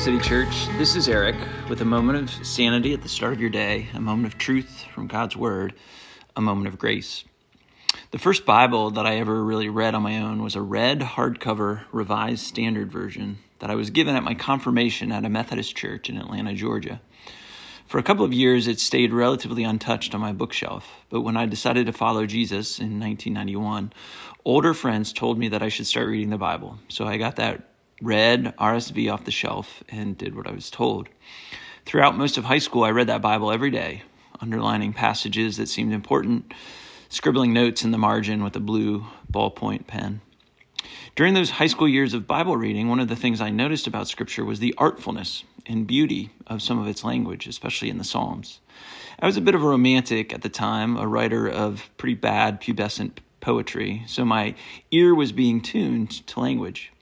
City Church. This is Eric with a moment of sanity at the start of your day, a moment of truth from God's Word, a moment of grace. The first Bible that I ever really read on my own was a red hardcover Revised Standard Version that I was given at my confirmation at a Methodist church in Atlanta, Georgia. For a couple of years, it stayed relatively untouched on my bookshelf, but when I decided to follow Jesus in 1991, older friends told me that I should start reading the Bible. So I got that red RSV off the shelf and did what I was told. Throughout most of high school, I read that Bible every day, underlining passages that seemed important, scribbling notes in the margin with a blue ballpoint pen. During those high school years of Bible reading, one of the things I noticed about Scripture was the artfulness and beauty of some of its language, especially in the Psalms. I was a bit of a romantic at the time, a writer of pretty bad pubescent poetry, so my ear was being tuned to language.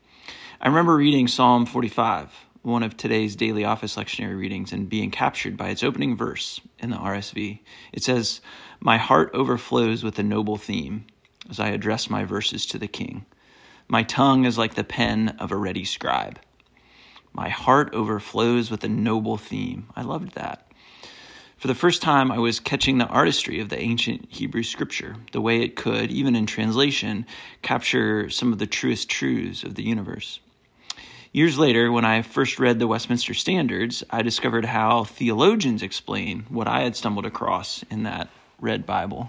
I remember reading Psalm 45, one of today's daily office lectionary readings, and being captured by its opening verse in the RSV. It says, My heart overflows with a noble theme as I address my verses to the king. My tongue is like the pen of a ready scribe. My heart overflows with a noble theme. I loved that. For the first time, I was catching the artistry of the ancient Hebrew scripture, the way it could, even in translation, capture some of the truest truths of the universe. Years later, when I first read the Westminster Standards, I discovered how theologians explain what I had stumbled across in that red Bible.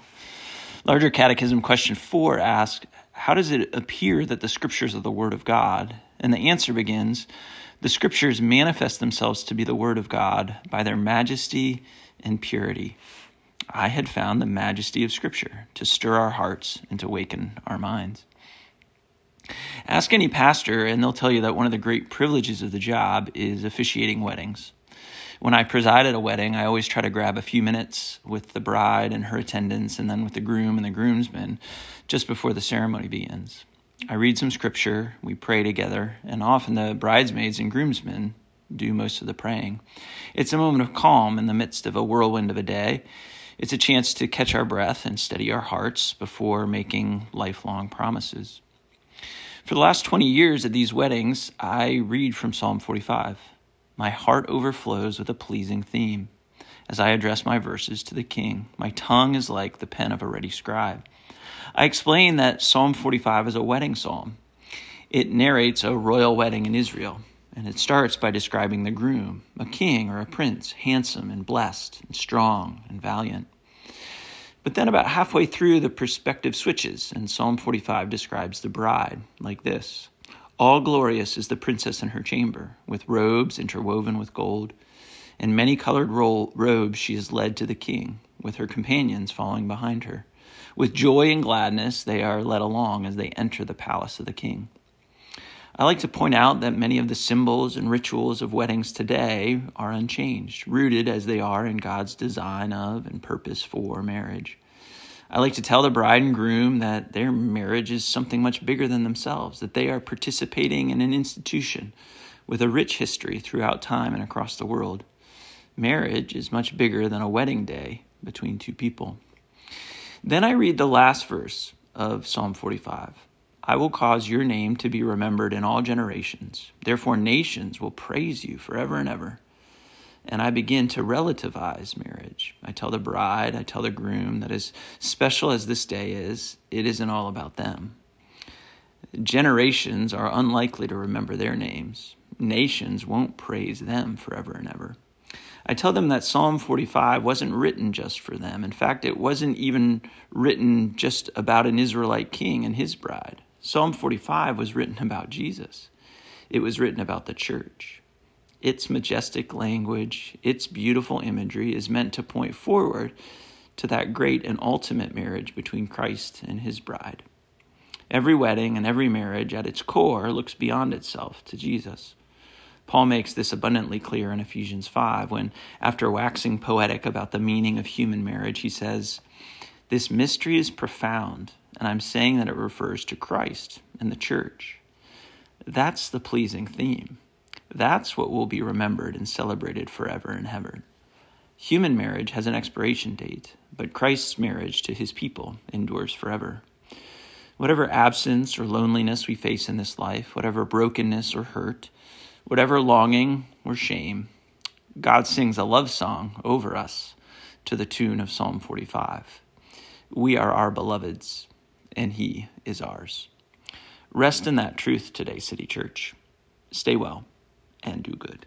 Larger Catechism question 4 asks, How does it appear that the scriptures are the Word of God? And the answer begins, The scriptures manifest themselves to be the Word of God by their majesty and purity. I had found the majesty of Scripture to stir our hearts and to awaken our minds. Ask any pastor, and they'll tell you that one of the great privileges of the job is officiating weddings. When I preside at a wedding, I always try to grab a few minutes with the bride and her attendants, and then with the groom and the groomsmen just before the ceremony begins. I read some scripture, we pray together, and often the bridesmaids and groomsmen do most of the praying. It's a moment of calm in the midst of a whirlwind of a day. It's a chance to catch our breath and steady our hearts before making lifelong promises. For the last 20 years at these weddings, I read from Psalm 45. My heart overflows with a pleasing theme. As I address my verses to the king, my tongue is like the pen of a ready scribe. I explain that Psalm 45 is a wedding psalm. It narrates a royal wedding in Israel, and it starts by describing the groom, a king or a prince, handsome and blessed and strong and valiant. But then, about halfway through, the perspective switches, and Psalm 45 describes the bride like this All glorious is the princess in her chamber, with robes interwoven with gold. In many colored ro- robes she is led to the king, with her companions following behind her. With joy and gladness they are led along as they enter the palace of the king. I like to point out that many of the symbols and rituals of weddings today are unchanged, rooted as they are in God's design of and purpose for marriage. I like to tell the bride and groom that their marriage is something much bigger than themselves, that they are participating in an institution with a rich history throughout time and across the world. Marriage is much bigger than a wedding day between two people. Then I read the last verse of Psalm 45. I will cause your name to be remembered in all generations. Therefore, nations will praise you forever and ever. And I begin to relativize marriage. I tell the bride, I tell the groom that as special as this day is, it isn't all about them. Generations are unlikely to remember their names. Nations won't praise them forever and ever. I tell them that Psalm 45 wasn't written just for them. In fact, it wasn't even written just about an Israelite king and his bride. Psalm 45 was written about Jesus, it was written about the church. Its majestic language, its beautiful imagery is meant to point forward to that great and ultimate marriage between Christ and his bride. Every wedding and every marriage at its core looks beyond itself to Jesus. Paul makes this abundantly clear in Ephesians 5 when, after waxing poetic about the meaning of human marriage, he says, This mystery is profound and I'm saying that it refers to Christ and the church. That's the pleasing theme. That's what will be remembered and celebrated forever and ever. Human marriage has an expiration date, but Christ's marriage to his people endures forever. Whatever absence or loneliness we face in this life, whatever brokenness or hurt, Whatever longing or shame, God sings a love song over us to the tune of Psalm 45. We are our beloved's, and He is ours. Rest in that truth today, City Church. Stay well and do good.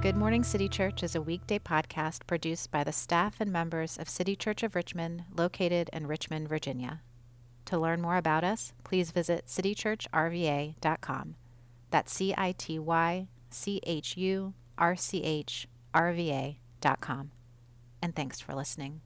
Good Morning City Church is a weekday podcast produced by the staff and members of City Church of Richmond, located in Richmond, Virginia. To learn more about us, please visit citychurchrva.com. That's C I T Y C H U R C H R V A.com. And thanks for listening.